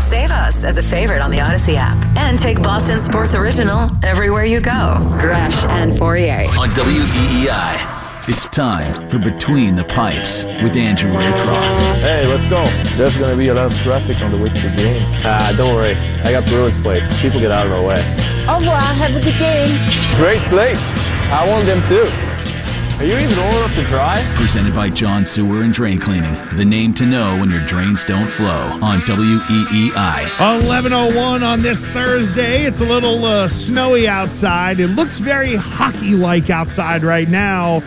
Save us as a favorite on the Odyssey app and take Boston Sports Original everywhere you go. Gresh and Fauria. On WEEI. It's time for Between the Pipes with Andrew Raycroft. Hey, let's go. There's going to be a lot of traffic on the way to the game. Ah, don't worry. I got Bruins plates. People get out of our way. Au revoir. Have a good game. Great plates. I want them too. Are you even old enough to drive? Presented by John Sewer and Drain Cleaning. The name to know when your drains don't flow on WEEI. 1101 on this Thursday. It's a little uh, snowy outside. It looks very hockey like outside right now.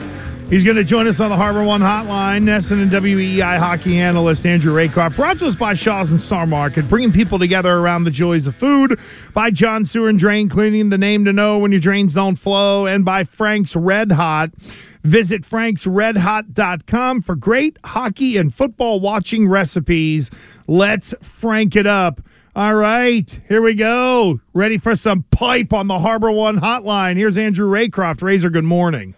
He's going to join us on the Harbor One hotline. NESN and WEEI hockey analyst Andrew Raycroft. Brought to us by Shaw's and Star Market, bringing people together around the joys of food. By John Sewer and Drain Cleaning, the name to know when your drains don't flow. And by Frank's Red Hot. Visit franksredhot.com for great hockey and football watching recipes. Let's frank it up. All right, here we go. Ready for some pipe on the Harbor One hotline. Here's Andrew Raycroft. Razor, good morning.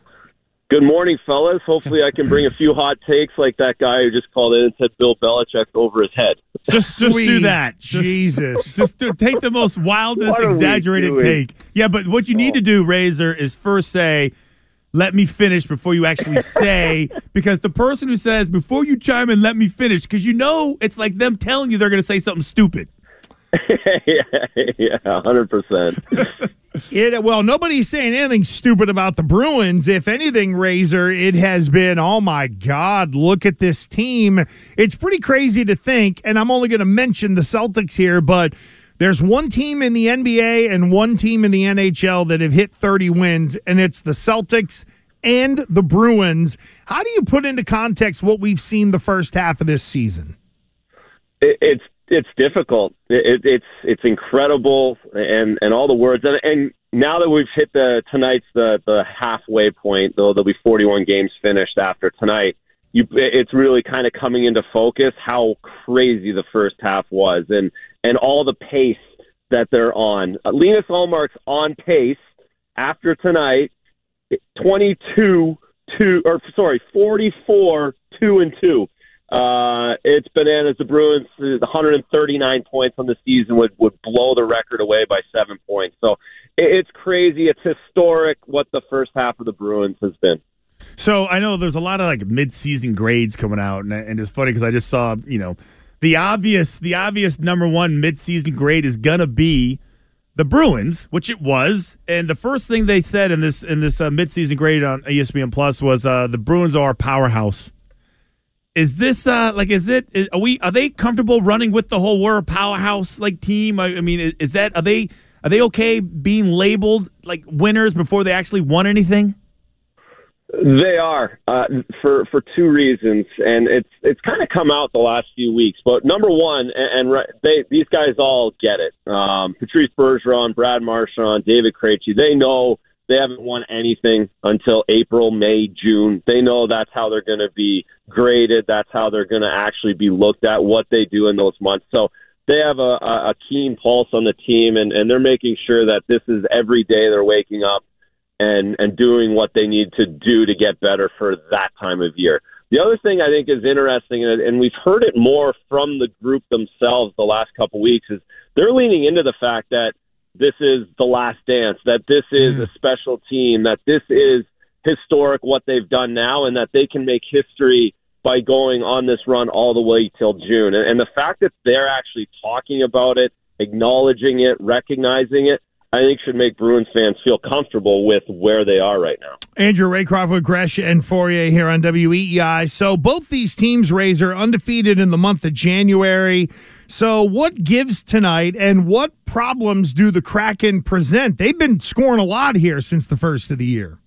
Good morning, fellas. Hopefully, I can bring a few hot takes like that guy who just called in and said Bill Belichick over his head. Just, just do that. Just- Jesus. Just to take the most wildest, What are we exaggerated take. Yeah, but what you need oh. to do, Razor, is first say, "Let me finish" before you actually say, because the person who says before you chime in, "Let me finish," because you know it's like them telling you they're going to say something stupid. yeah, hundred percent. It, well, nobody's saying anything stupid about the Bruins. If anything, Razor, it has been, oh my God, look at this team. It's pretty crazy to think, and I'm only going to mention the Celtics here, but there's one team in the NBA and one team in the NHL that have hit 30 wins, and it's the Celtics and the Bruins. How do you put into context what we've seen the first half of this season? It's it's difficult. It, it's it's incredible, and and all the words. And, and now that we've hit the tonight's the the halfway point, though there'll be 41 games finished after tonight. You, it's really kind of coming into focus how crazy the first half was, and and all the pace that they're on. Uh, Linus Ullmark's on pace after tonight, 22 two or sorry, 44 two and two. Uh, it's bananas. The Bruins, uh, 139 points on the season would would blow the record away by seven points. So it, it's crazy. It's historic what the first half of the Bruins has been. So I know there's a lot of like mid-season grades coming out, and, and it's funny because I just saw you know the obvious the obvious number one mid-season grade is gonna be the Bruins, which it was, and the first thing they said in this in this uh, mid-season grade on ESPN Plus was uh, the Bruins are a powerhouse. Is this uh like is it is, are we are they comfortable running with the whole we're a powerhouse like team? I, I mean, is, is that are they are they okay being labeled like winners before they actually won anything? They are uh, for for two reasons, and it's it's kind of come out the last few weeks. But number one, and, and they these guys all get it. Um, Patrice Bergeron, Brad Marchand, David Krejci, they know they haven't won anything until April, May, June. They know that's how they're going to be graded. That's how they're going to actually be looked at. What they do in those months. So they have a, a keen pulse on the team, and and they're making sure that this is every day they're waking up and and doing what they need to do to get better for that time of year. The other thing I think is interesting, and, and we've heard it more from the group themselves the last couple weeks, is they're leaning into the fact that this is the last dance, that this is mm. a special team, that this is historic what they've done now, and that they can make history by going on this run all the way till June. And, and the fact that they're actually talking about it, acknowledging it, recognizing it, I think should make Bruins fans feel comfortable with where they are right now. Andrew Raycroft with Gresh and Fauria here on WEEI. So both these teams, Razor, are undefeated in the month of January. So what gives tonight and what problems do the Kraken present? They've been scoring a lot here since the first of the year.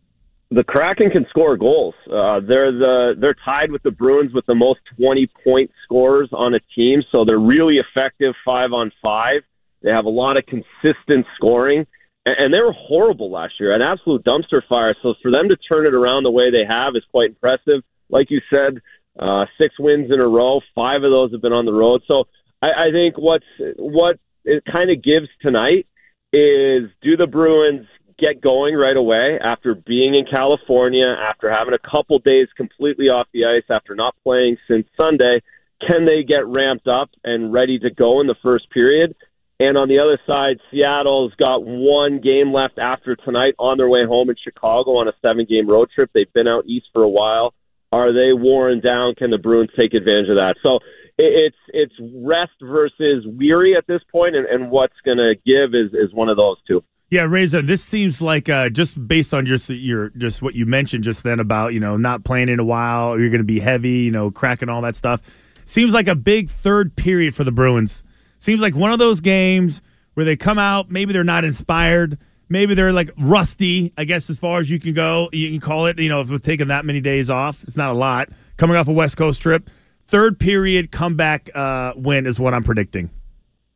the Kraken can score goals. Uh, they're the they're tied with the Bruins with the most 20 point scorers on a team, so they're really effective five on five. They have a lot of consistent scoring, and, they were horrible last year, an absolute dumpster fire. So for them to turn it around the way they have is quite impressive. Like you said, uh, six wins in a row, five of those have been on the road. So I, I think what's what it kind of gives tonight is do the Bruins get going right away after being in California, after having a couple days completely off the ice, after not playing since Sunday? Can they get ramped up and ready to go in the first period? And on the other side, Seattle's got one game left after tonight on their way home in Chicago on a seven game road trip. They've been out east for a while. Are they worn down? Can the Bruins take advantage of that? So it's it's rest versus weary at this point, and, and what's going to give is is one of those two. Yeah, Razor. This seems like uh, just based on just your just what you mentioned just then about you know not playing in a while, you're going to be heavy, you know, cracking all that stuff. Seems like a big third period for the Bruins. Seems like one of those games where they come out, maybe they're not inspired, maybe they're like rusty, I guess, as far as you can go. You can call it, you know, if we're taking that many days off, it's not a lot. Coming off a West Coast trip, third period comeback uh, win is what I'm predicting.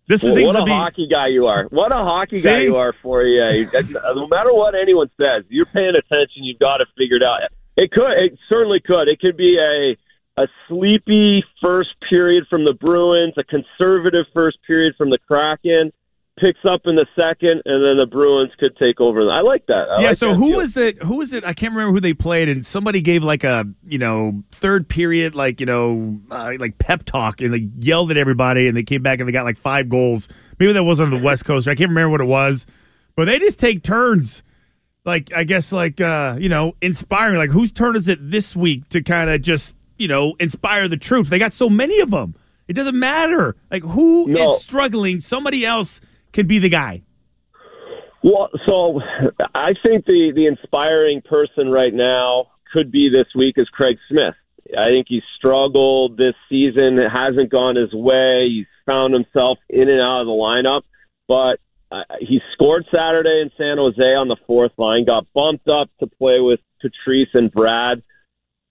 This well, what a be... hockey guy you are! What a hockey See? guy you are for you. no matter what anyone says, you're paying attention. You've got it figured out. It could. It certainly could. It could be a a sleepy first period from the Bruins, a conservative first period from the Kraken, picks up in the second, and then the Bruins could take over. I like that. I yeah. Like so that who was it? Who was it? I can't remember who they played, and somebody gave like a you know third period like you know uh, like pep talk and they yelled at everybody, and they came back and they got like five goals. Maybe that wasn't on the West Coast. I can't remember what it was, but they just take turns. Like I guess like uh you know inspiring. Like whose turn is it this week to kind of just you know, inspire the troops. They got so many of them. It doesn't matter. Like who no. is struggling, somebody else can be the guy. Well, so I think the the inspiring person right now could be this week is Craig Smith. I think he's struggled this season. It hasn't gone his way. He's found himself in and out of the lineup, but uh, he scored Saturday in San Jose on the fourth line. Got bumped up to play with Patrice and Brad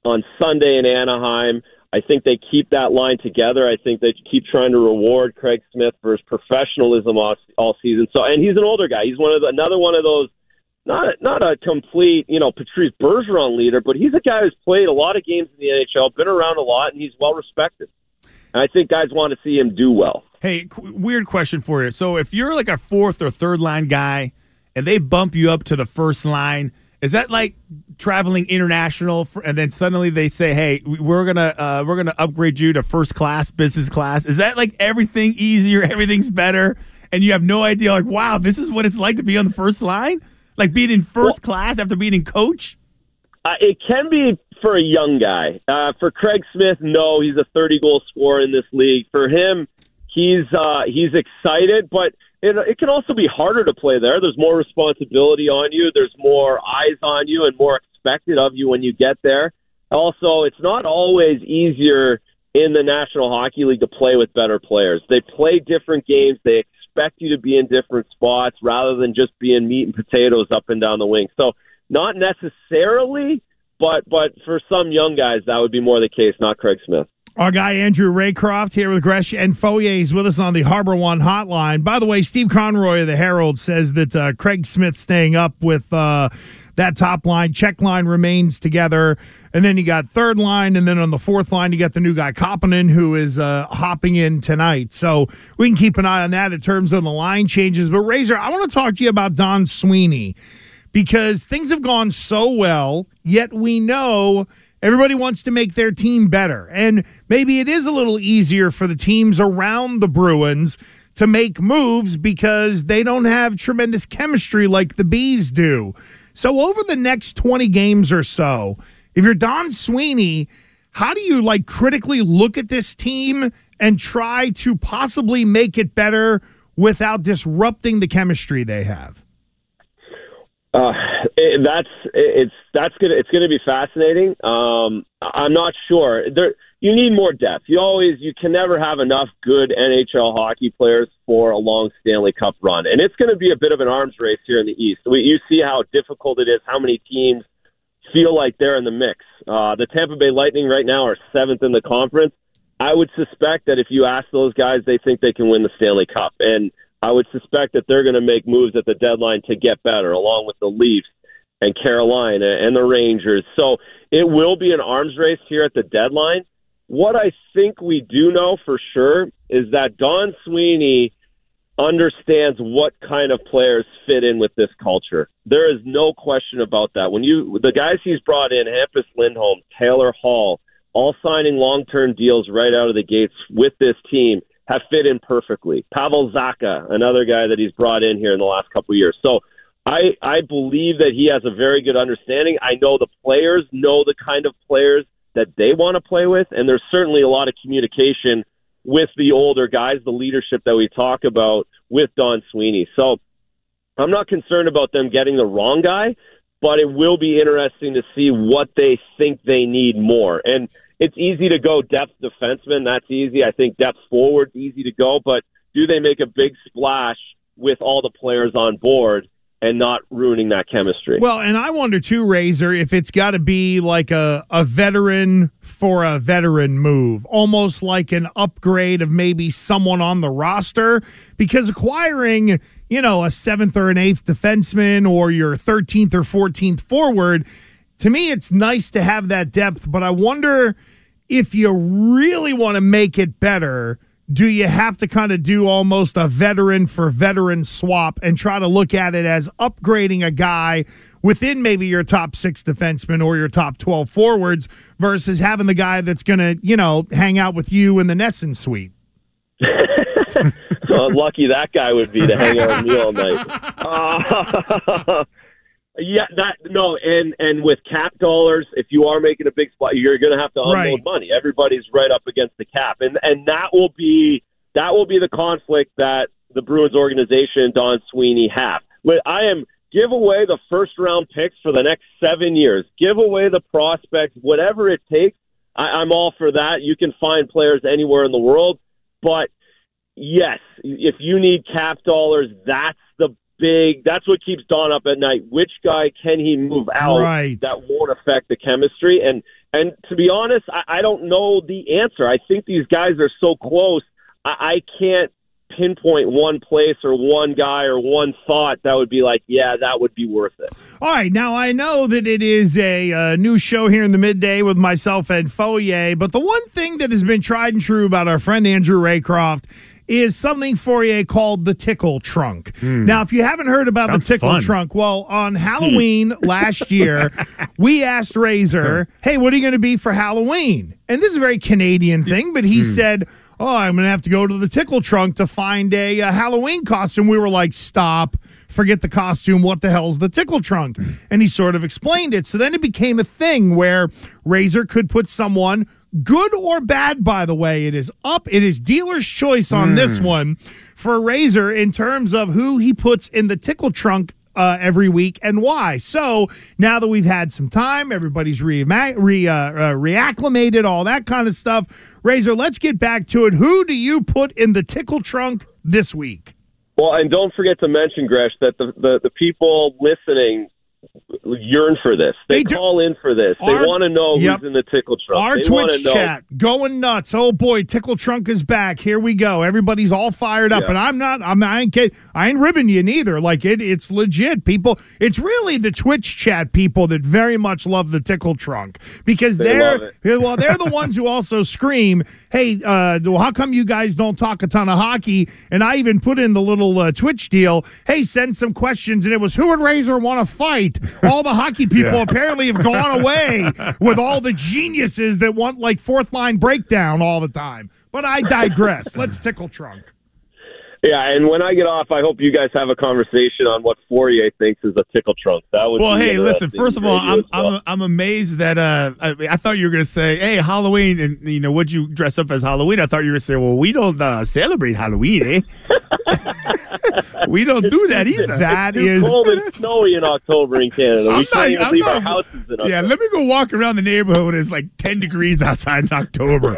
on Sunday in Anaheim. I think they keep that line together. I think they keep trying to reward Craig Smith for his professionalism all, all season. So, and he's an older guy. He's one of the, another one of those not not a complete you know Patrice Bergeron leader, but he's a guy who's played a lot of games in the NHL, been around a lot, and he's well respected. And I think guys want to see him do well. Hey, qu- weird question for you. So, if you're like a fourth or third line guy, and they bump you up to the first line is that like traveling international, for, and then suddenly they say, "Hey, we're gonna uh, we're gonna upgrade you to first class, business class"? Is that like everything easier, everything's better, and you have no idea? Like, wow, this is what it's like to be on the first line, like being in first well, class after being in coach. Uh, it can be for a young guy. Uh, for Craig Smith, no, he's a 30 goal scorer in this league. For him, he's uh, he's excited, but it, it can also be harder to play there. There's more responsibility on you. There's more eyes on you and more expected of you when you get there. Also, it's not always easier in the National Hockey League to play with better players. They play different games. They expect you to be in different spots rather than just being meat and potatoes up and down the wing. So, not necessarily, but but for some young guys, that would be more the case. Not Craig Smith. Our guy Andrew Raycroft here with Gresh and Fauria. He's with us on the Harbor One hotline. By the way, Steve Conroy of the Herald says that uh, Craig Smith staying up with uh, that top line. Check line remains together. And then you got third line. And then on the fourth line, you got the new guy, Kapanen, who is uh, hopping in tonight. So we can keep an eye on that in terms of the line changes. But, Razor, I want to talk to you about Don Sweeney because things have gone so well, yet we know – Everybody wants to make their team better. And maybe it is a little easier for the teams around the Bruins to make moves because they don't have tremendous chemistry like the Bees do. So, over the next 20 games or so, if you're Don Sweeney, how do you like critically look at this team and try to possibly make it better without disrupting the chemistry they have? Uh, it, that's it's that's gonna it's gonna be fascinating. Um, I'm not sure. There, you need more depth. You always you can never have enough good NHL hockey players for a long Stanley Cup run, and it's going to be a bit of an arms race here in the East. We, you see how difficult it is, how many teams feel like they're in the mix. Uh, the Tampa Bay Lightning right now are seventh in the conference. I would suspect that if you ask those guys, they think they can win the Stanley Cup. And I would suspect that they're going to make moves at the deadline to get better, along with the Leafs and Carolina and the Rangers. So it will be an arms race here at the deadline. What I think we do know for sure is that Don Sweeney understands what kind of players fit in with this culture. There is no question about that. When you the guys he's brought in, Hampus Lindholm, Taylor Hall, all signing long-term deals right out of the gates with this team have fit in perfectly. Pavel Zacha, another guy that he's brought in here in the last couple of years. So I I believe that he has a very good understanding. I know the players know the kind of players that they want to play with, and there's certainly a lot of communication with the older guys, the leadership that we talk about with Don Sweeney. So I'm not concerned about them getting the wrong guy, but it will be interesting to see what they think they need more. And it's easy to go depth defenseman. That's easy. I think depth forward easy to go, but do they make a big splash with all the players on board? and not ruining that chemistry. Well, and I wonder too, Razor, if it's got to be like a, a veteran for a veteran move, almost like an upgrade of maybe someone on the roster, because acquiring, you know, a seventh or an eighth defenseman or your 13th or 14th forward, to me, it's nice to have that depth, but I wonder if you really want to make it better do you have to kind of do almost a veteran for veteran swap and try to look at it as upgrading a guy within maybe your top six defensemen or your top 12 forwards versus having the guy that's going to, you know, hang out with you in the NESN suite? so lucky that guy would be to hang out with me all night. Uh, Yeah, that no, and and with cap dollars, if you are making a big spot, you're going to have to unload Right. money. Everybody's right up against the cap, and and that will be that will be the conflict that the Bruins organization and Don Sweeney have. But I am give away the first round picks for the next seven years. Give away the prospects, whatever it takes. I, I'm all for that. You can find players anywhere in the world, but yes, if you need cap dollars, that's the big. That's what keeps Don up at night. Which guy can he move out Right. that won't affect the chemistry? And and to be honest, I, I don't know the answer. I think these guys are so close. I, I can't pinpoint one place or one guy or one thought that would be like, yeah, that would be worth it. All right, now I know that it is a uh, new show here in the midday with myself and Fauria, but the one thing that has been tried and true about our friend Andrew Raycroft is something Fauria called the tickle trunk. Hmm. Now, if you haven't heard about Sounds the tickle fun. trunk, well, on hmm. Halloween last year, we asked Razor, "Hey, what are you going to be for Halloween?" And this is a very Canadian hmm. thing, but he said, "Oh, I'm going to have to go to the tickle trunk to find a, uh Halloween costume." We were like, "Stop." Forget the costume. What the hell's the tickle trunk? And he sort of explained it. So then it became a thing where Razor could put someone, good or bad, by the way, it is up. It is dealer's choice on this one for Razor in terms of who he puts in the tickle trunk uh, every week and why. So now that we've had some time, everybody's re, re uh, uh, reacclimated, all that kind of stuff. Razor, let's get back to it. Who do you put in the tickle trunk this week? Well, and don't forget to mention, Gresh, that the, the, the people listening yearn for this. They, They do- call in for this. Our- they want to know Yep. who's in the tickle trunk. Our they Twitch chat going nuts. Oh boy, Tickle Trunk is back. Here we go. Everybody's all fired up, Yeah. and I'm not. I'm. I ain't. kid- I ain't ribbing you neither. Like it. It's legit. People. It's really the Twitch chat people that very much love the Tickle Trunk because They are well, they're the ones who also scream, "Hey, uh, well, how come you guys don't talk a ton of hockey?" And I even put in the little uh, Twitch deal. Hey, send some questions, and it was who would Razor want to fight? All the hockey people apparently have gone away with all the geniuses that want like fourth line breakdown all the time. But I digress. Let's tickle trunk. Yeah, and when I get off, I hope you guys have a conversation on what Fauria thinks is a tickle trunk. That would Well, be hey, listen. First of all, I'm well. I'm I'm amazed that uh I, I thought you were gonna say, hey, Halloween, and you know, would you dress up as Halloween? I thought you were gonna say, well, we don't uh, celebrate Halloween, eh? we don't do that either. That Too is cold and snowy in October in Canada. I'm we can't even I'm leave our houses in October. Yeah, let me go walk around the neighborhood it's like 10 degrees outside in October.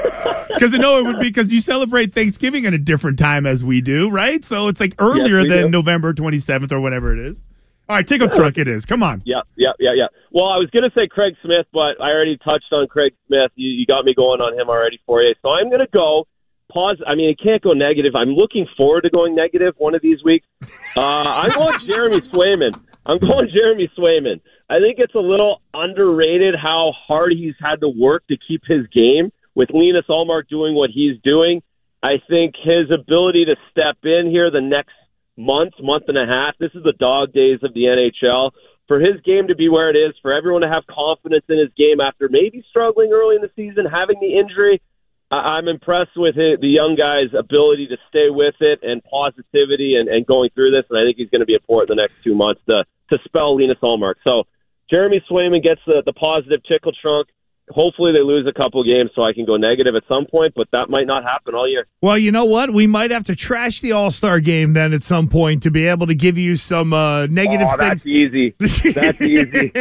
Because I know it would be because you celebrate Thanksgiving at a different time as we do, right? So it's like earlier we than do. November 27th or whatever it is. All right, tickle truck it is. Come on. Yeah, yeah, yeah, yeah. Well, I was going to say Craig Smith, but I already touched on Craig Smith. You, you got me going on him already for you. So I'm going to go pause. I mean, it can't go negative. I'm looking forward to going negative one of these weeks. Uh, I'm going Jeremy Swayman. I'm going Jeremy Swayman. I think it's a little underrated how hard he's had to work to keep his game with Linus Ullmark doing what he's doing. I think his ability to step in here the next month, month and a half. This is the dog days of the NHL. For his game to be where it is, for everyone to have confidence in his game after maybe struggling early in the season, having the injury, I- I'm impressed with it, the young guy's ability to stay with it and positivity and, and going through this. And I think he's going to be important the next two months to to spell Linus Ullmark. So Jeremy Swayman gets the, the positive tickle trunk hopefully they lose a couple games so I can go negative at some point, but that might not happen all year. Well, you know what? We might have to trash the All Star game then at some point to be able to give you some uh, negative oh, things. That's easy. That's easy.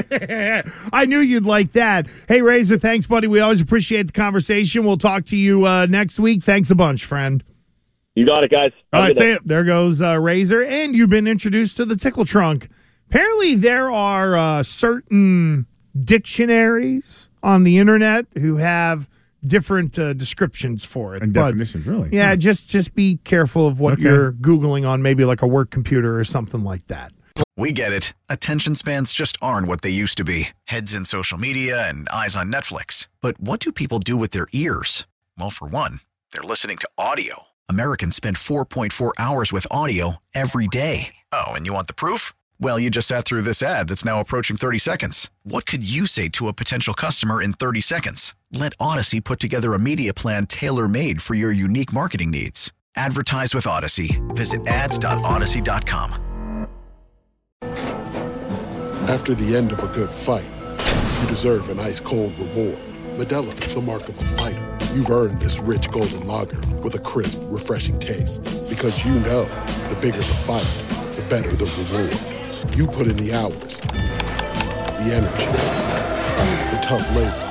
I knew you'd like that. Hey, Razor, thanks, buddy. We always appreciate the conversation. We'll talk to you uh, next week. Thanks a bunch, friend. You got it, guys. All right, say it. There goes uh, Razor, and you've been introduced to the tickle trunk. Apparently, there are uh, certain dictionaries on the internet who have different uh, descriptions for it And but- definitions, really. Yeah, just just be careful of what Okay. you're googling on, maybe like a work computer or something like that. We get it. Attention spans just aren't what they used to be heads in social media and eyes on Netflix. But what do people do with their ears? Well, for one, they're listening to audio. Americans spend 4.4 hours with audio every day. Oh, and you want the proof? Well, you just sat through this ad that's now approaching 30 seconds. What could you say to a potential customer in 30 seconds? Let Odyssey put together a media plan tailor made for your unique marketing needs. Advertise with Odyssey. Visit ads.odyssey.com. After the end of a good fight, you deserve an ice cold reward. Modelo the mark of a fighter. You've earned this rich golden lager with a crisp, refreshing taste. Because you know the bigger the fight, the better the reward. You put in the hours, the energy, the tough labor.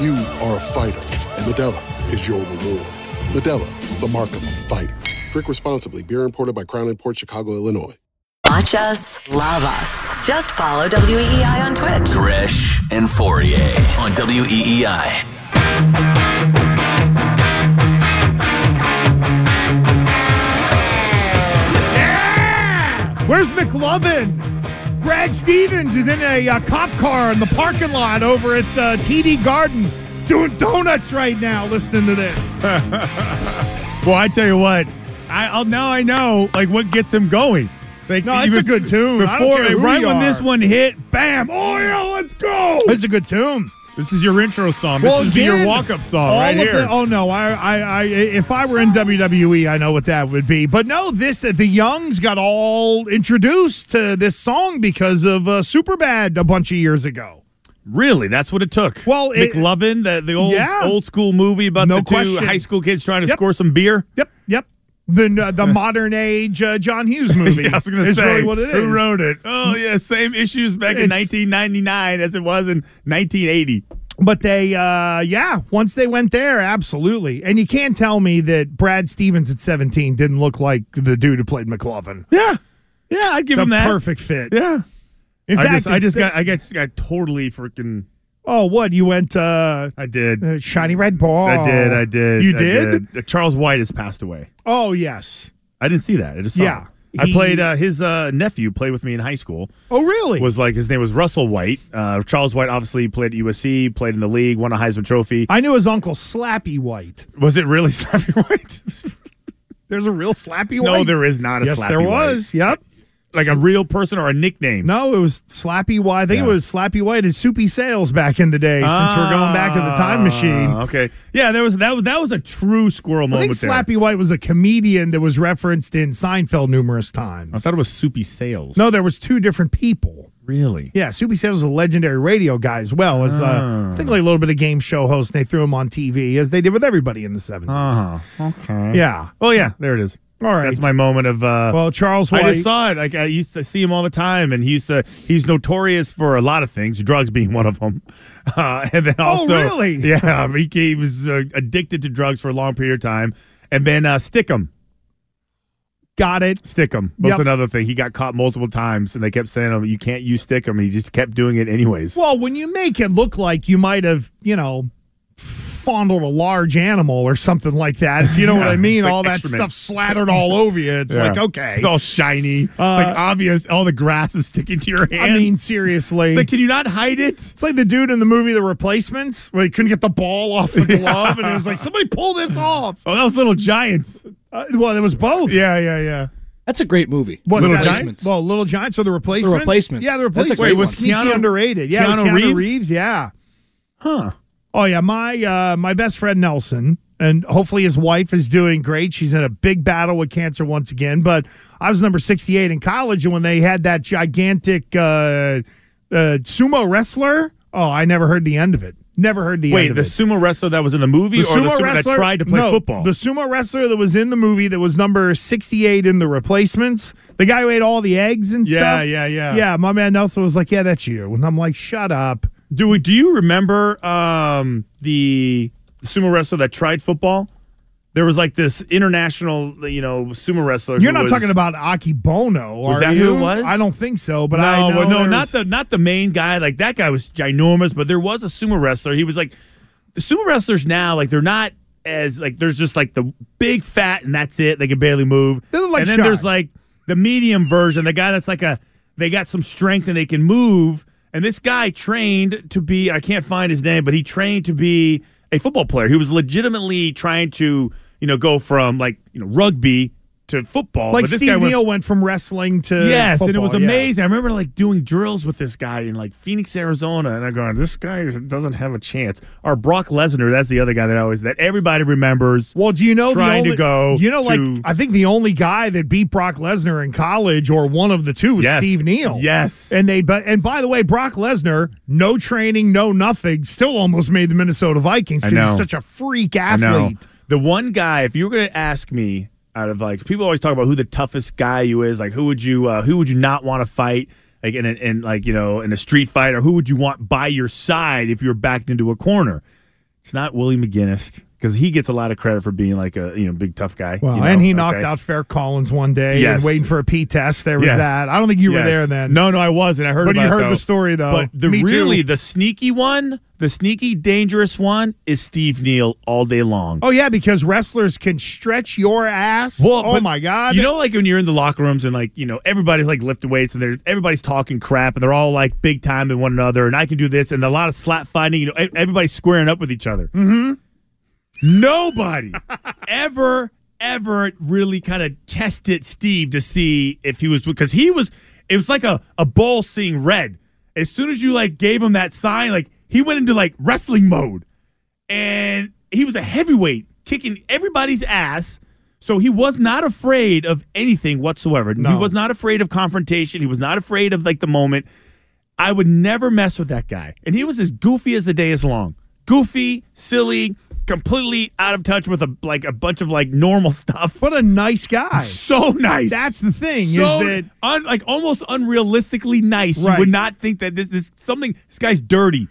You are a fighter, and Modelo is your reward. Modelo, the mark of a fighter. Drink responsibly. Beer imported by Crown Port Chicago, Illinois. Watch us, love us. Just follow WEEI on Twitch. Gresh and Fauria on E WEEI. Where's McLovin? Brad Stevens is in a uh, cop car in the parking lot over at uh, TD Garden doing donuts right now. Listening to this. Well, I tell you what, I, I'll now I know like what gets him going. Like No, it's a good tune. Before, right when this one hit, bam! Oh yeah, let's go. It's a good tune. This is your intro song. This is again, your walk-up song right here. the- oh no, I, I, I, if I were in WWE, I know what that would be. But no, this the Youngs got all introduced to this song because of uh, Superbad a bunch of years ago. Really, that's what it took. Well, it- McLovin, the the old Yeah. old school movie about No the two question. high school kids trying to Yep. score some beer. Yep, yep. The the modern age uh, John Hughes movie. Yeah, I was going to say really what it is. who wrote it. Oh yeah, same issues back in 1999 as it was in 1980. But they, uh, yeah, once they went there, absolutely. And you can't tell me that Brad Stevens at 17 didn't look like the dude who played McLovin. Yeah, yeah, I'd give It's him that. perfect fit. Yeah. In I fact, just, I just got, I got, got totally freaking. Oh, what? You went uh, I did. uh, shiny red ball. I did. I did. You I did? Uh, Charles White has passed away. Oh, yes. I didn't see that. I just saw Yeah, it. I he- played uh, his uh, nephew played with me in high school. Oh, really? Was like his name was Russell White. Uh, Charles White obviously played at USC, played in the league, won a Heisman Trophy. I knew his uncle Slappy White. Was it really Slappy White? There's a real Slappy White. no, there is not a yes, Slappy there White. was. Yep. Like a real person or a nickname? No, it was Slappy White. I think Yeah. it was Slappy White at Soupy Sales back in the day. since we're going back to the time machine. Ah, Okay. Yeah, there was that was that was a true squirrel I moment I think there. Slappy White was a comedian that was referenced in Seinfeld numerous times. I thought it was Soupy Sales. no, there was two different people. really. Yeah, Soupy Sales was a legendary radio guy as well as uh, I think like a little bit of game show host. And they threw him on TV as they did with everybody in the seventies. Uh. Okay. Yeah. Well, yeah. There it is. All right. That's my moment of. uh well, Charles I just saw it. Like I used to see him all the time, and he used to. He's notorious for a lot of things, drugs being one of them. Uh, and then also, Oh, also, really? Yeah, he, he was uh, addicted to drugs for a long period of time. And then uh, Stickum. Got it. Stickum. That's Yep. another thing. He got caught multiple times, and they kept saying, "Oh, you can't use Stickum," and he just kept doing it anyways. Well, when you make it look like you might have, you know, fondled a large animal or something like that, if you know what I mean, like all that excrement. stuff slathered all over you. It's Yeah. like, okay. It's all shiny. it's Uh, like obvious. All the grass is sticking to your hands. I mean, seriously. it's like, can you not hide it? It's like the dude in the movie The Replacements where he couldn't get the ball off the glove, and it was like, somebody pull this off. Oh, that was Little Giants. Uh, well, it was both. Yeah, yeah, yeah. That's a great movie. What's Little that? Giants? Well, Little Giants or the replacements? The replacements. Yeah, the replacements. That's a replacements. great Wait, was one. sneaky Keanu- underrated. Yeah, Keanu Keanu, Reeves? Reeves? Yeah. Huh. Oh yeah, my uh, my best friend Nelson, and hopefully his wife is doing great. She's in a big battle with cancer once again. But I was number sixty eight in college, and when they had that gigantic uh, uh, sumo wrestler, oh, I never heard the end of it. Never heard the Wait, end of it. Wait, the sumo wrestler that was in the movie, or the sumo wrestler, that tried to play no, football? The sumo wrestler that was in the movie that was number 68 in the replacements. The guy who ate all the eggs and Yeah, stuff. Yeah, yeah, yeah. Yeah, my man Nelson was like, Yeah, that's you. And I'm like, Shut up. Do we, do you remember um, the sumo wrestler that tried football? There was like this international, you know, sumo wrestler. You're not was- talking about Akebono, Was that you? who it was? I don't think so, but no, I know no, not the not the main guy. Like that guy was ginormous, but there was a sumo wrestler. He was like the sumo wrestlers now. Like they're not as like there's just like the big fat and that's it. They can barely move. They look like and then Shaq. there's like the medium version, the guy that's like a they got some strength and they can move. And this guy trained to be I can't find his name, but he trained to be a football player. He was legitimately trying to you know go from like you know rugby to football. like Steve guy Neal went from wrestling to Yes, and it was football, yeah. amazing. I remember like doing drills with this guy in like Phoenix, Arizona, and I'm going, this guy doesn't have a chance. Or Brock Lesnar, that's the other guy that I always that everybody remembers. Well, do you know trying the only, to go You know, like to- I think the only guy that beat Brock Lesnar in college, or one of the two, was Yes. Steve Neal. Yes. and they but and by the way, Brock Lesnar, no training, no nothing, still almost made the Minnesota Vikings because he's such a freak athlete. The one guy, if you were going to ask me, out of like people always talk about who the toughest guy you is, like who would you uh, who would you not want to fight, like in, a, in like you know in a street fight, or who would you want by your side if you were backed into a corner? It's not Willie McGinest because he gets a lot of credit for being like a you know big tough guy. Well, you know? and he knocked Okay. out Ferric Collons one day Yes. and waiting for a P test. There was Yes. that. I don't think you were there then. No, no, I wasn't. I heard. But you it, heard though. the story, though. But the Me too. really the sneaky one, the sneaky dangerous one, is Steve Neal all day long. Oh yeah, because wrestlers can stretch your ass. Well, oh my god! You know, like when you're in the locker rooms and like you know everybody's like lifting weights and there's everybody's talking crap and they're all like big time in one another and I can do this and a lot of slap fighting. You know, everybody's squaring up with each other. Mm-hmm. Nobody ever ever really kind of tested Steve to see if he was because he was. It was like a a bull seeing red. As soon as you like gave him that sign, like he went into like wrestling mode and he was a heavyweight kicking everybody's ass. So he was not afraid of anything whatsoever. He was not afraid of confrontation. He was not afraid of like the moment. I would never mess with that guy. And he was as goofy as the day is long. Goofy, silly, completely out of touch with a like a bunch of like normal stuff. what a nice guy. So nice. That's the thing so is that un, like almost unrealistically nice. Right. You would not think that this this something this guy's dirty.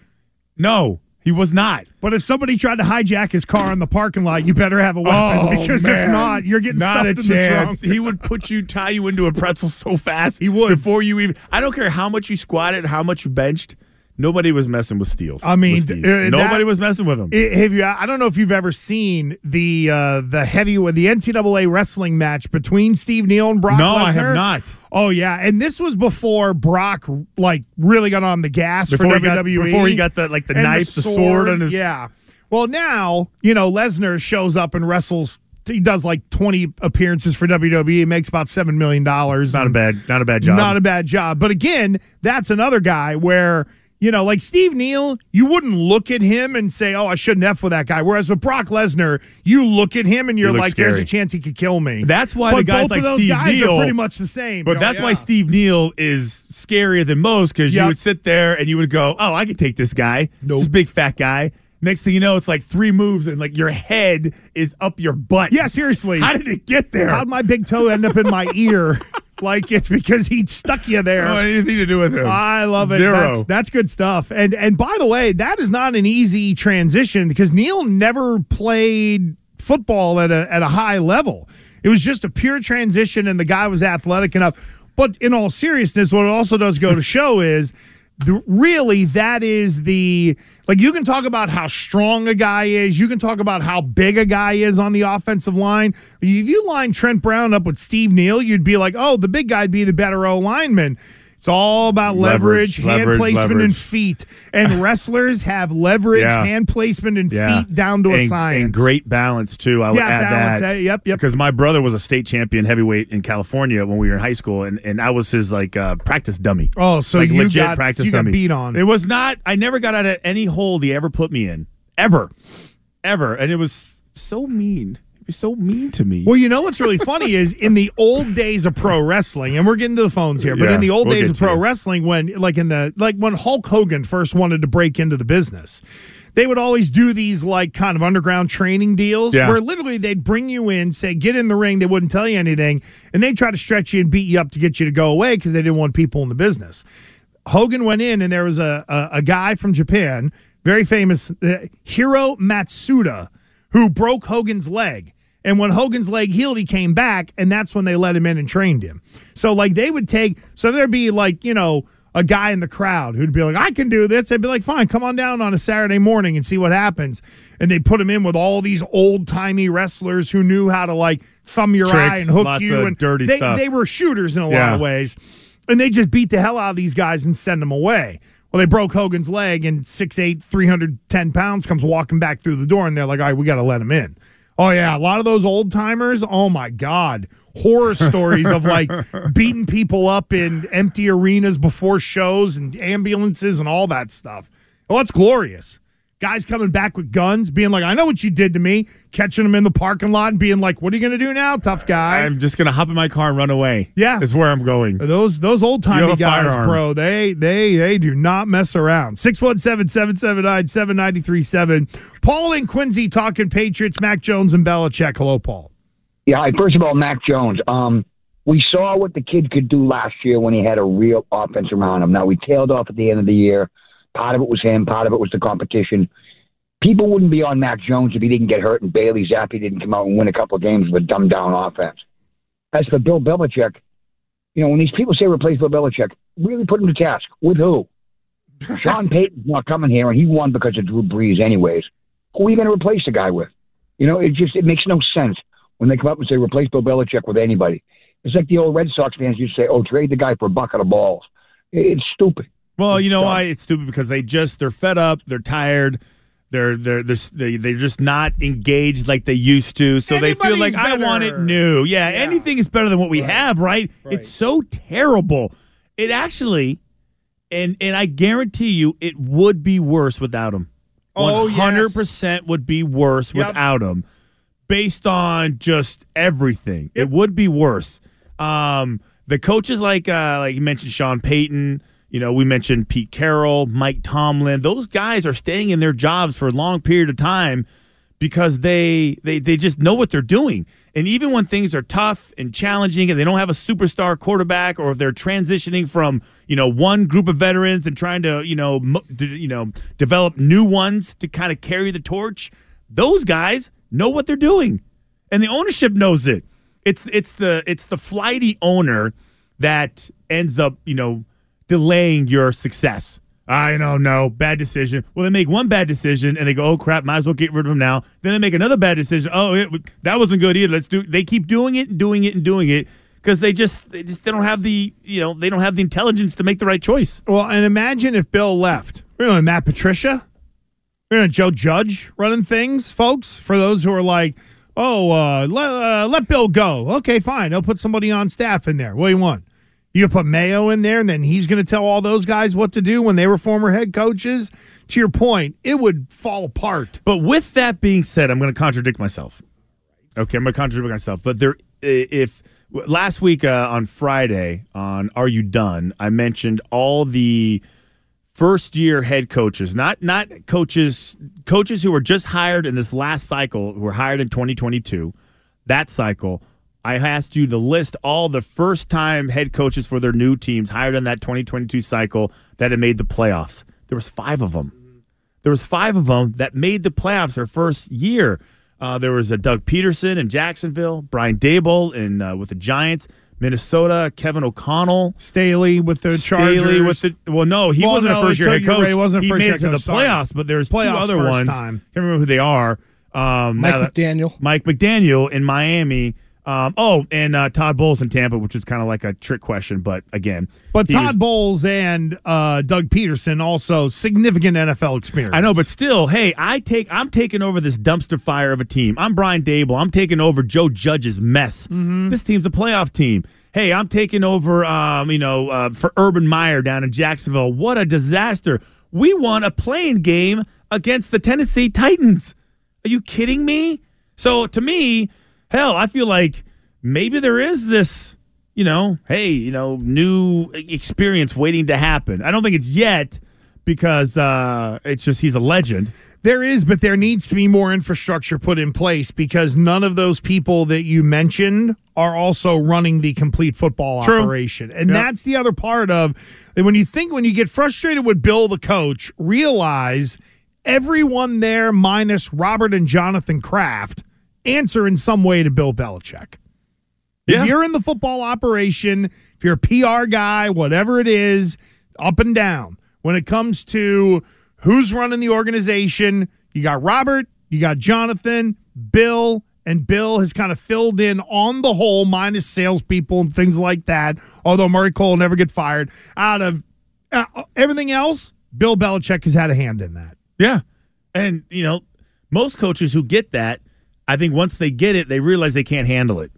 No, he was not. But if somebody tried to hijack his car in the parking lot, you better have a weapon oh, because Oh, man. if not, you're getting not stuffed a in the chance. trunk. He would put you, tie you into a pretzel so fast. He would. before you even. I don't care how much you squatted, how much you benched. Nobody was messing with Steel. I mean, uh, nobody that- was messing with him. I- Have you? I don't know if you've ever seen the uh, the heavy the NCAA wrestling match between Steve Neal and Brock. No, I have not. Oh yeah, and this was before Brock like really got on the gas Before for he got- WWE. before he got the, like, the knife, the sword on his- Yeah. Well, now you know Lesnar shows up and wrestles. He does like twenty appearances for WWE. he Makes about seven million dollars. not a bad, not a bad job. Not a bad job. But again, that's another guy where, you know, like Steve Neal, you wouldn't look at him and say, oh, I shouldn't F with that guy. Whereas with Brock Lesnar, you look at him and you're like, there's a chance he could kill me. That's why but the guys both like of those Steve guys Neal- are pretty much the same. But Oh, that's why yeah. Steve Neal is scarier than most because you would sit there and you would go, "Oh, I could take this guy. Nope. This big fat guy." Next thing you know, it's like three moves and like your head is up your butt. Yeah, seriously. How did it get there? How'd my big toe end up in my ear? Like it's because he stuck you there. Oh, anything to do with him? I love it. Zero. That's, that's good stuff. And and by the way, that is not an easy transition because Neal never played football at a at a high level. It was just a pure transition, and the guy was athletic enough. But in all seriousness, what it also does go to show is the, really that is the like you can talk about how strong a guy is. You can talk about how big a guy is on the offensive line. If you line trent brown up with steve neal you'd be like oh the big guy'd be the better o lineman it's all about leverage, Leverage, hand leverage, placement, and feet. And wrestlers have leverage, Yeah. hand placement, and Yeah. feet down to a science. and great balance too. I would Yeah, add balance, that. yep, yep. Because my brother was a state champion heavyweight in California when we were in high school, and, and I was his like uh, practice dummy. Oh, so like you legit got- practice you got dummy. beat on. It was not. I never got out of any hole he ever put me in, ever, ever, and it was so mean. Was so mean to me. Well, you know what's really funny is in the old days of pro wrestling, and we're getting to the phones here, but Yeah, in the old we'll days of pro it. wrestling, when like in the like when Hulk Hogan first wanted to break into the business, they would always do these like kind of underground training deals Yeah. where literally they'd bring you in, say get in the ring, they wouldn't tell you anything, and they'd try to stretch you and beat you up to get you to go away because they didn't want people in the business. Hogan went in, and there was a a, a guy from Japan, very famous, uh, Hiro Matsuda, who broke Hogan's leg. And when Hogan's leg healed, he came back, and that's when they let him in and trained him. So, like, they would take, so there'd be like, you know, a guy in the crowd who'd be like, I can do this. They'd be like, fine, come on down on a Saturday morning and see what happens. And they put him in with all these old timey wrestlers who knew how to like thumb your eye and hook you. and dirty they, stuff. they were shooters in a lot of ways. And they just beat the hell out of these guys and send them away. Well, they broke Hogan's leg, and 6'8, 310 pounds comes walking back through the door, and they're like, all right, we got to let him in. Oh, yeah. A lot of those old timers, oh my God. Horror stories of like beating people up in empty arenas before shows and ambulances and all that stuff. Oh, it's glorious. Guys coming back with guns, being like, I know what you did to me, catching them in the parking lot and being like, what are you going to do now, tough guy? I'm just gonna hop in my car and run away. Yeah. is where I'm going. Those those old timey guys, firearm. bro, they they they do not mess around. 617-779-7937. Paul and Quincy talking Patriots, Mac Jones and Belichick. Hello, Paul. Yeah, hi, first of all, Mac Jones. Um, we saw what the kid could do last year when he had a real offense around him. Now we tailed off at the end of the year. Part of it was him. Part of it was the competition. People wouldn't be on Mac Jones if he didn't get hurt and Bailey Zappe didn't come out and win a couple of games with a dumbed down offense. As for Bill Belichick, you know when these people say replace Bill Belichick, really put him to task with who? Sean Payton's not coming here, and he won because of Drew Brees, anyways. Who are you going to replace the guy with? You know, it just it makes no sense when they come up and say replace Bill Belichick with anybody. It's like the old Red Sox fans used to say, "Oh, trade the guy for a bucket of balls." It's stupid. Well, you know why it's stupid because they just they're fed up, they're tired, they're they're they're they- they're just not engaged like they used to. So they feel like Anybody's I want it new. Yeah, anything is better than what we have, right? It's so terrible. It actually, and and I guarantee you, it would be worse without him. Oh, yes. hundred percent would be worse Yep. without him, based on just everything. It would be worse. Um, the coaches like uh, like you mentioned, Sean Payton. You know, we mentioned Pete Carroll, Mike Tomlin. Those guys are staying in their jobs for a long period of time because they they they just know what they're doing. And even when things are tough and challenging, and they don't have a superstar quarterback, or if they're transitioning from you know one group of veterans and trying to you know mo- to, you know develop new ones to kind of carry the torch, those guys know what they're doing, and the ownership knows it. It's it's the it's the flighty owner that ends up you know delaying your success. I know. Bad decision. Well, they make one bad decision and they go, "Oh crap, might as well get rid of him now." Then they make another bad decision. Oh, it, that wasn't good either. Let's do. They keep doing it and doing it and doing it because they just they just they don't have the you know they don't have the intelligence to make the right choice. Well, and imagine if Bill left. We're going to Matt Patricia. We're going to Joe Judge running things, folks. For those who are like, oh, uh, let, uh, let Bill go. Okay, fine. They'll put somebody on staff in there. What do you want? You put Mayo in there, and then he's going to tell all those guys what to do when they were former head coaches. To your point, it would fall apart. But with that being said, I'm going to contradict myself. Okay, I'm going to contradict myself. But there, if last week uh, on Friday on Are You Done, I mentioned all the first year head coaches, not not coaches, coaches who were just hired in this last cycle, who were hired in 2022. That cycle, I asked you to list all the first time head coaches for their new teams hired in that 2022 cycle that had made the playoffs. There was five of them. There was five of them that made the playoffs their first year. Uh, there was a Doug Pederson in Jacksonville, Brian Daboll in uh, with the Giants, Minnesota, Kevin O'Connell, Staley with the Staley Chargers. with the well, no, he Well, wasn't no, a first year head right, coach. he wasn't a he first made year it to the coach, sorry. playoffs, but there's Playoffs two other first ones. time. Can't remember who they are. Um, Mike that- McDaniel. Mike McDaniel in Miami. Um, oh, and uh, Todd Bowles in Tampa, which is kind of like a trick question, but again, But Todd was- Bowles and uh, Doug Pederson also significant NFL experience. I know, but still, hey, I take I'm taking over this dumpster fire of a team. I'm Brian Daboll. I'm taking over Joe Judge's mess. Mm-hmm. This team's a playoff team. Hey, I'm taking over. Um, you know, uh, for Urban Meyer down in Jacksonville. What a disaster! We won a playing game against the Tennessee Titans. Are you kidding me? So to me, hell, I feel like maybe there is this. You know, hey, you know, new experience waiting to happen. I don't think it's yet because uh, it's just he's a legend. There is, but there needs to be more infrastructure put in place because none of those people that you mentioned are also running the complete football True. operation. And Yep. that's the other part of when you think when you get frustrated with Bill the coach, realize everyone there minus Robert and Jonathan Kraft answer in some way to Bill Belichick. Yeah. If you're in the football operation, if you're a PR guy, whatever it is, up and down. When it comes to who's running the organization, you got Robert, you got Jonathan, Bill, and Bill has kind of filled in on the whole, minus salespeople and things like that. Although Murray Cole will never get fired. Out of uh, everything else, Bill Belichick has had a hand in that. Yeah. And, you know, most coaches who get that, I think once they get it, they realize they can't handle it.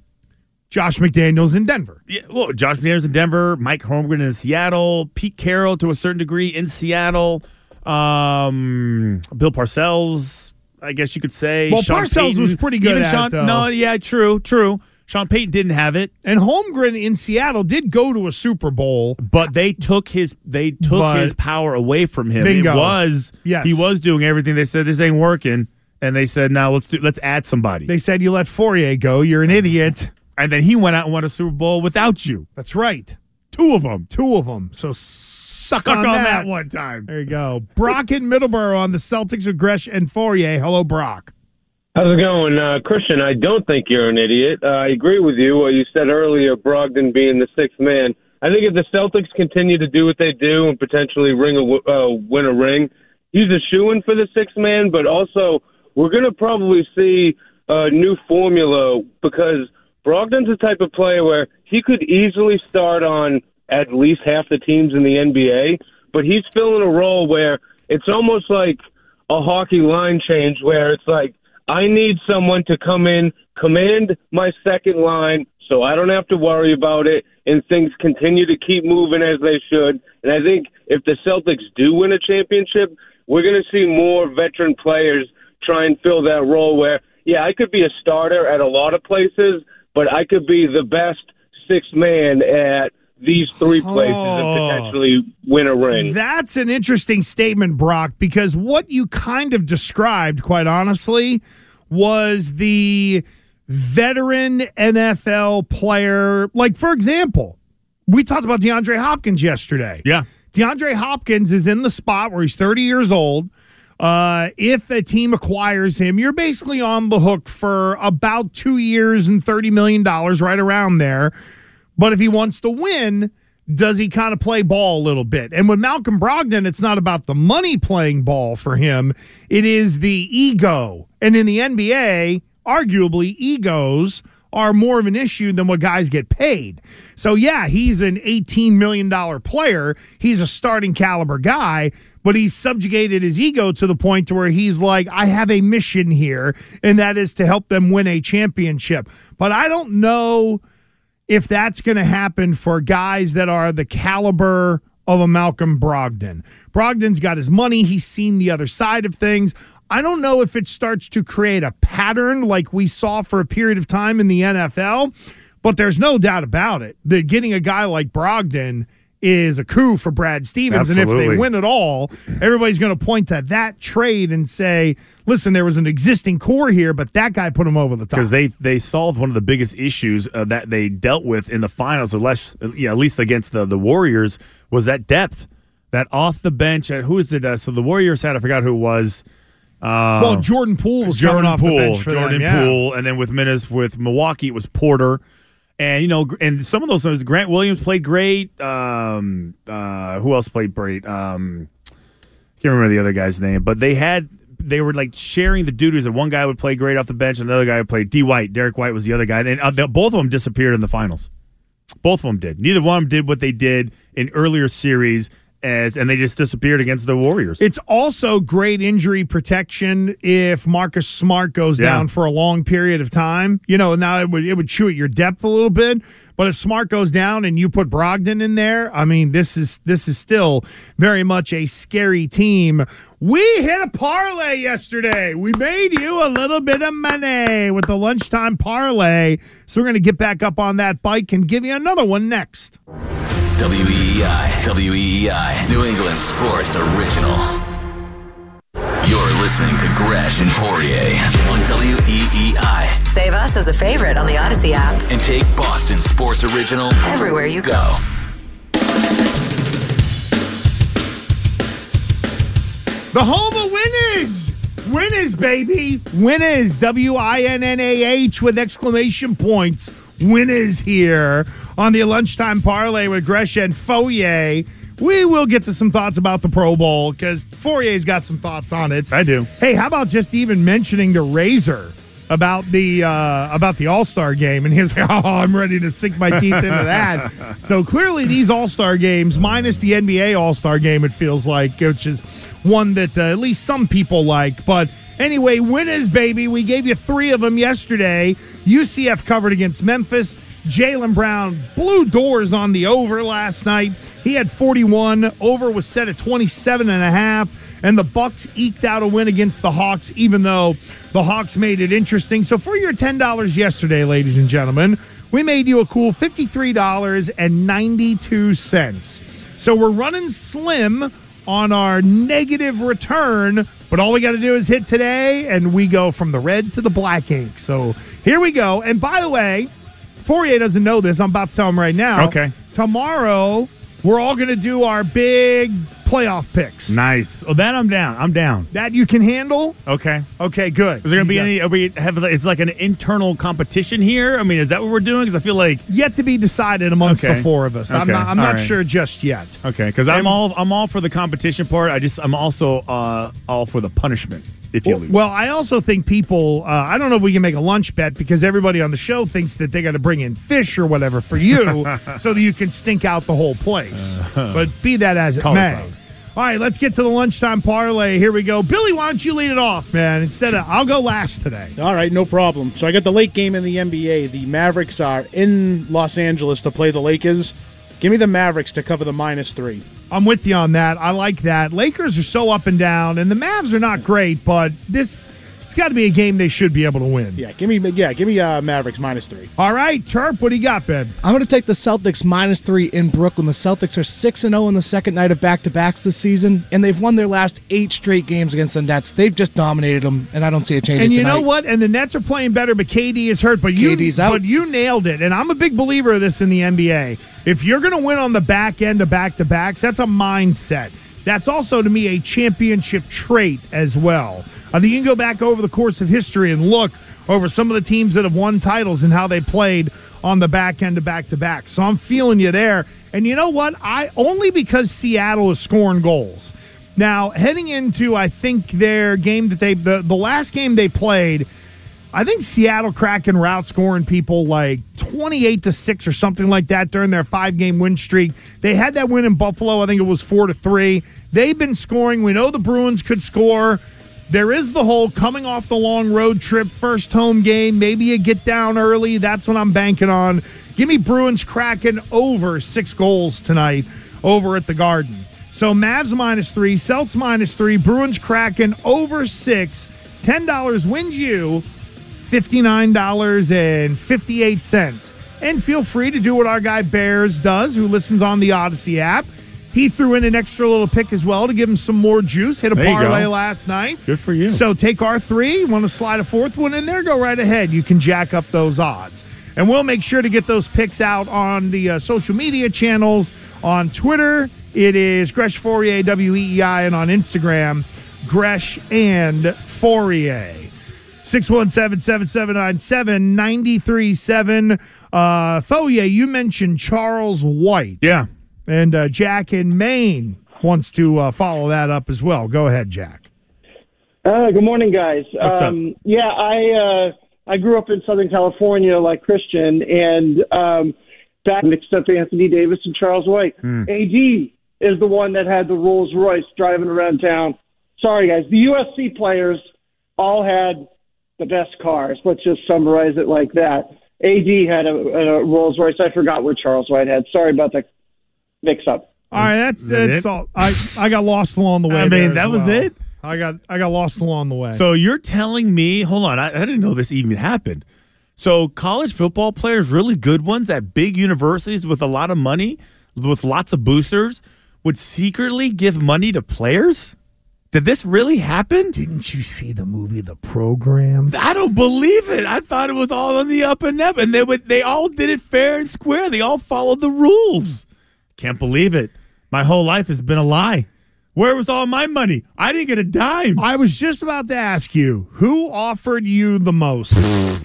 Josh McDaniels in Denver. Yeah, well, Josh McDaniels in Denver, Mike Holmgren in Seattle, Pete Carroll to a certain degree in Seattle, um, Bill Parcells, I guess you could say. Well, Sean Parcells Payton. was pretty good Even at Sean, it. No, yeah, true, true. Sean Payton didn't have it, And Holmgren in Seattle did go to a Super Bowl. but they took his they took But- his power away from him. Bingo. It was Yes. he was doing everything. They said this ain't working, and they said now let's do let's add somebody. They said you let Fauria go. You're an idiot. and then he went out and won a Super Bowl without you. That's right. Two of them. Two of them. So suck, Suck on, on that. that one time. There you go. Brock in Middleborough on the Celtics with Gresh and Fauria. Hello, Brock. How's it going, uh, Christian? I don't think you're an idiot. Uh, I agree with you. What you said earlier, Brogdon being the sixth man. I think if the Celtics continue to do what they do and potentially ring a, w- uh, win a ring, he's a shoe in for the sixth man. But also, we're going to probably see a new formula because Brogdon's the type of player where he could easily start on at least half the teams in the NBA, but he's filling a role where it's almost like a hockey line change where it's like I need someone to come in, command my second line so I don't have to worry about it and things continue to keep moving as they should. And I think if the Celtics do win a championship, we're going to see more veteran players try and fill that role where, yeah, I could be a starter at a lot of places, but I could be the best sixth man at these three places Oh. and potentially win a ring. That's an interesting statement, Brock, because what you kind of described, quite honestly, was the veteran NFL player. Like, for example, we talked about DeAndre Hopkins yesterday. Yeah. DeAndre Hopkins is in the spot where he's 30 years old. Uh, if a team acquires him, you're basically on the hook for about two years and $30 million, right around there. But if he wants to win, does he kind of play ball a little bit? And with Malcolm Brogdon, it's not about the money playing ball for him, it is the ego. And in the NBA, arguably, egos are more of an issue than what guys get paid. So, yeah, he's an $18 million player. He's a starting caliber guy, but he's subjugated his ego to the point to where he's like, I have a mission here, and that is to help them win a championship. But I don't know if that's going to happen for guys that are the caliber of a Malcolm Brogdon. Brogdon's got his money, he's seen the other side of things. I don't know if it starts to create a pattern like we saw for a period of time in the NFL, but there's no doubt about it that getting a guy like Brogdon is a coup for Brad Stevens. And if they win it all, everybody's going to point to that trade and say, listen, there was an existing core here, but that guy put him over the top. because they they solved one of the biggest issues uh, that they dealt with in the finals, unless yeah, at least against the the Warriors, was that depth, that off the bench. Uh, who is it? Uh, so the Warriors had I forgot who it was. Uh, well, Jordan Poole was Jordan coming off Poole, the bench for Jordan them, yeah. Poole, and then with minutes with Milwaukee, it was Porter. And you know, and some of those things, Grant Williams played great. Um, uh, who else played great? Um, can't remember the other guy's name, but they had they were like sharing the duties. And one guy would play great off the bench, and another guy would play D. White. Derrick White was the other guy, and uh, they- both of them disappeared in the finals. Both of them did. Neither one of them did what they did in earlier series, as and they just disappeared against the Warriors. It's also great injury protection if Marcus Smart goes Yeah. down for a long period of time. You know, now it would it would chew at your depth a little bit. But if Smart goes down and you put Brogdon in there, I mean, this is this is still very much a scary team. We hit a parlay yesterday. We made you a little bit of money with the lunchtime parlay. So we're going to get back up on that bike and give you another one next. WEEI, WEEI, New England Sports Original. You're listening to Gresh and Fauria on WEEI. Save us as a favorite on the Audacy app. And take Boston Sports Original Everywhere you go. The home of winners. Winners, baby. Winners. W I N N A H with exclamation points. Winners here on the lunchtime parlay with Gresh and Fauria. We will get to some thoughts about the Pro Bowl because Fauria's got some thoughts on it. I do. Hey, how about just even mentioning to Razor about the uh, about the All Star game? And he's like, "Oh, I'm ready to sink my teeth into that." so clearly, these All Star games, minus the NBA All Star game, it feels like, which is one that uh, at least some people like. But anyway, winners, baby. We gave you three of them yesterday. UCF covered against Memphis. Jaylen Brown blew doors on the over last night. He had 41. Over was set at 27 and a half. And the Bucks eked out a win against the Hawks, even though the Hawks made it interesting. So for your $10 yesterday, ladies and gentlemen, we made you a cool $53.92. So we're running slim on our negative return, but all we got to do is hit today, and we go from the red to the black ink. So here we go. And by the way, Fauria doesn't know this. I'm about to tell him right now. Okay. Tomorrow, we're all going to do our big playoff picks. Nice. Oh, that I'm down. I'm down. That you can handle? Okay. Okay, good. Is there going to be any? Are we have? Is like an internal competition here? I mean, is that what we're doing? Because I feel like Yet to be decided amongst Okay. the four of us. I'm not, I'm All not right. sure just yet. okay, because I'm all I'm all for the competition part. I just I'm also uh, all for the punishment if you Well, lose. well, I also think people. Uh, I don't know if we can make a lunch bet because everybody on the show thinks that they got to bring in fish or whatever for you, so that you can stink out the whole place. but be that as it may. All right, let's get to the lunchtime parlay. Here we go, Billy. Why don't you lead it off, man? Instead of I'll go last today. All right, no problem. So I got the late game in the NBA. The Mavericks are in Los Angeles to play the Lakers. Give me the Mavericks to cover the minus three. I'm with you on that. I like that. Lakers are so up and down, and the Mavs are not great, but this got to be a game they should be able to win. Yeah, give me yeah, give me uh, Mavericks minus three. All right, Terp, what do you got, babe? I'm going to take the Celtics minus three in Brooklyn. The Celtics are 6 and 0 in the second night of back to backs this season, and they've won their last eight straight games against the Nets. They've just dominated them, and I don't see a change. And you tonight. know what? And the Nets are playing better, but KD is hurt. But you, KD's out. but you nailed it. And I'm a big believer of this in the NBA. If you're going to win on the back end of back to backs, that's a mindset. That's also to me a championship trait as well. I think you can go back over the course of history and look over some of the teams that have won titles and how they played on the back end of back to back. So I'm feeling you there. And you know what? I only because Seattle is scoring goals. Now, heading into I think their game that they the, the last game they played, I think Seattle cracking route scoring people like 28 to 6 or something like that during their five game win streak. They had that win in Buffalo. I think it was 4 to 3. They've been scoring. We know the Bruins could score. There is the whole coming off the long road trip, first home game. Maybe you get down early. That's what I'm banking on. Give me Bruins Kraken over six goals tonight over at the Garden. So Mavs minus three, Celts minus three, Bruins Kraken over six. $10 wins you $59.58. And feel free to do what our guy Bears does, who listens on the Audacy app. He threw in an extra little pick as well to give him some more juice. Hit a There parlay last night. Good for you. So take our three. Want to slide a fourth one in there? Go right ahead. You can jack up those odds. And we'll make sure to get those picks out on the uh, social media channels. On Twitter, it is Gresh Fauria, W E E I, and on Instagram, Gresh, and Fauria. 617-779-7937. Uh Fauria, you mentioned Charles White. Yeah. And uh, Jack in Maine wants to uh, follow that up as well. Go ahead, Jack. Uh, good morning, guys. What's up? um, Yeah, I uh, I grew up in Southern California, like Christian, and um, back mixed up Anthony Davis and Charles White. Hmm. AD is the one that had the Rolls Royce driving around town. Sorry, guys. The USC players all had the best cars. Let's just summarize it like that. AD had a, a Rolls Royce. I forgot what Charles White had. Sorry about the mix up. All right, that's that that's it? all. I I got lost along the way. I mean, that was well. it? I got I got lost along the way. So you're telling me, hold on, I, I didn't know this even happened. So college football players, really good ones at big universities with a lot of money, with lots of boosters, would secretly give money to players? Did this really happen? Didn't you see the movie The Program? I don't believe it. I thought it was all on the up and up, and they would they all did it fair and square. They all followed the rules. Can't believe it. My whole life has been a lie. Where was all my money? I didn't get a dime. I was just about to ask you who offered you the most.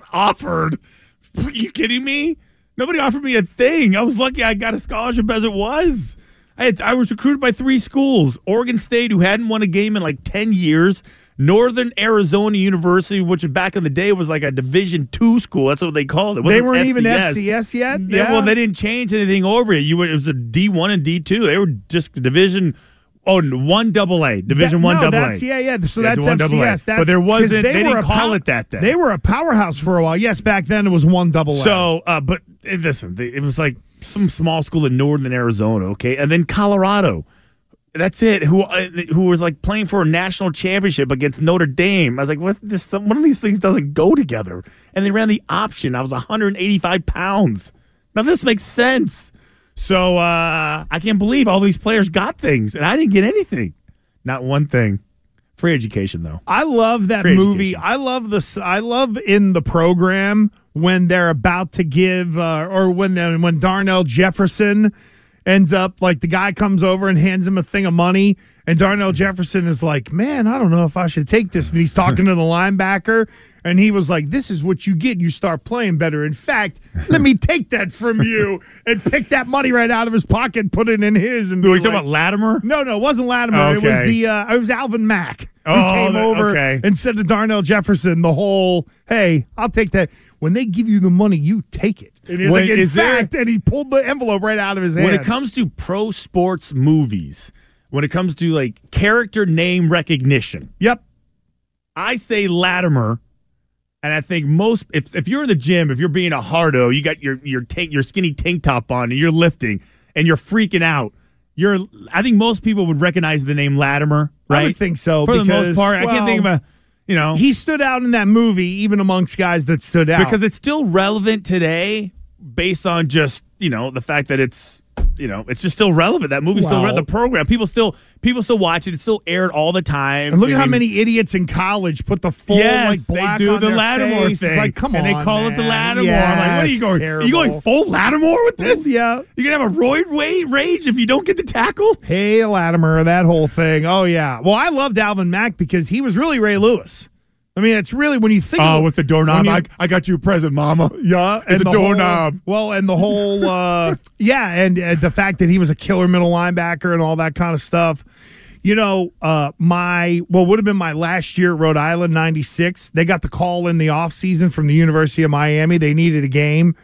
offered. Are you kidding me? Nobody offered me a thing. I was lucky I got a scholarship as it was. I, had, I was recruited by three schools Oregon State, who hadn't won a game in like 10 years, Northern Arizona University, which back in the day was like a Division two school. That's what they called it. It They weren't even FCS yet? They- Yeah. Well, they didn't change anything over it. You were, it was a D1 and D2. They were just Division. Oh, one double A, Division That- one no, double A. yeah, yeah. So Yeah, that's one double A. FCS. That's, but there wasn't. They, were didn't call pow- it that then. They were a powerhouse for a while. Yes, back then it was one double A. So, uh, but uh, listen, it was like some small school in northern Arizona, okay, and then Colorado. That's it. Who uh, who was like playing for a national championship against Notre Dame? I was like, what? This some, one of these things doesn't go together. And they ran the option. I was 185 pounds. Now this makes sense. So uh, I can't believe all these players got things, and I didn't get anything. Not one thing. Free education though. I love that Free movie. I love this. I love in the program when they're about to give, uh, or when the, when Darnell Jefferson ends up like the guy comes over and hands him a thing of money, and Darnell Jefferson is like, "Man, I don't know if I should take this." And he's talking to the linebacker, and he was like, "This is what you get. You start playing better. In fact, let me take that from you and pick that money right out of his pocket, put it in his." And Were be you talking about Lattimer? No, no, it wasn't Lattimer. It was the uh, it was Alvin Mack who Oh, came that- over okay. and said to Darnell Jefferson the whole, "Hey, I'll take that. When they give you the money, you take it." And he's When- like, "In is there- fact," and he pulled the envelope right out of his hand. When it comes to pro sports movies, when it comes to like character name recognition, yep, I say Lattimer, and I think most if if you're in the gym, if you're being a hardo, you got your your tank your skinny tank top on, and you're lifting, and you're freaking out. You're, I think most people would recognize the name Lattimer, right? I would think so for the most because, part. I can't think of a, you know, he stood out in that movie, even amongst guys that stood out. because it's still relevant today, based on just you know the fact that it's you know it's just still relevant. That movie's still re- the program. People still people still watch it. It's still aired all the time. and look at how mean, many idiots in college put the full yes, like black they do on the their Lattimore face. thing. It's like, come and on, they call it the man. Lattimore. I'm like, what are you Yes, going? Are you going terrible. full Lattimore with this? Mm, yeah. You gonna have a roid rage if you don't get the tackle? Hey, Lattimer, that whole thing. Oh yeah. Well, I loved Alvin Mack because he was really Ray Lewis. I mean, it's really when you think. Oh, of, with the doorknob. you- I, I got you a present, Mama. Yeah, it's a the doorknob. well, and the whole, uh, yeah, and uh, the fact that he was a killer middle linebacker and all that kind of stuff. You know, uh, my, well, would have been my last year at Rhode Island, 96. They got the call in the offseason from the University of Miami. They needed a game,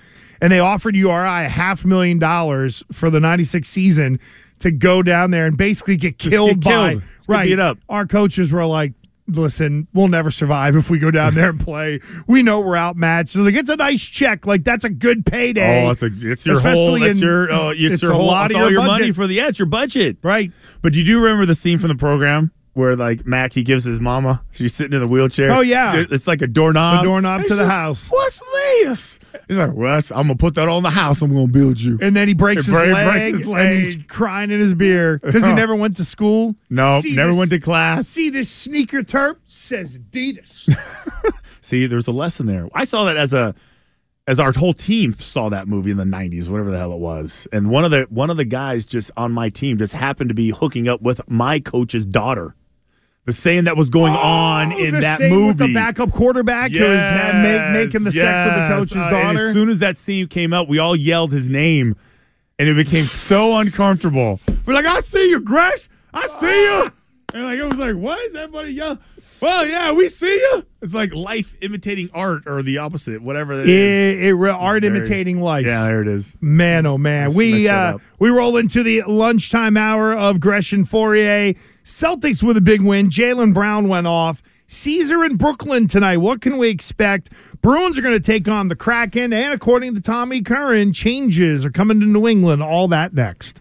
and they offered URI a half million dollars for the 96 season to go down there and basically get killed, get by, killed. Just right. beat up. Our coaches were like, listen, we'll never survive if we go down there and play. We know we're outmatched. So like, it's a nice check. Like that's a good payday. Oh, it's a it's your Especially whole in- your uh, it's, it's your a whole lot it's of all your your money for the yeah, it's your budget. Right. But you do remember the scene from the program where like Mac he gives his mama she's sitting in the wheelchair. Oh, yeah. It's like a doorknob. The doorknob And to the like, house. What's this? He's like, well, I'm gonna put that on the house. I'm gonna build you. And then he breaks, his, break- leg, breaks his and he's crying in his beer because he never went to school. No, See never this- went to class. See this sneaker terp says Adidas. See, there's a lesson there. I saw that as a as our whole team saw that movie in the 90s, whatever the hell it was. And one of the one of the guys just on my team just happened to be hooking up with my coach's daughter. The same that was going on in Oh, that movie. with the backup quarterback who was had make, making the sex with the coach's yes. Uh, daughter. as soon as that scene came out, we all yelled his name, and it became so uncomfortable. We're like, "I see you, Gresh. I see you." And like it was like, "What is everybody yelling?" Well, yeah, we see you. It's like life imitating art, or the opposite, whatever that is. It, it, art There- imitating life. Yeah, there it is. Man, oh man, we uh, we roll into the lunchtime hour of Gresham Fauria. Celtics with a big win. Jaylen Brown went off. Caesar in Brooklyn tonight. What can we expect? Bruins are going to take on the Kraken, and according to Tommy Curran, changes are coming to New England. All that next.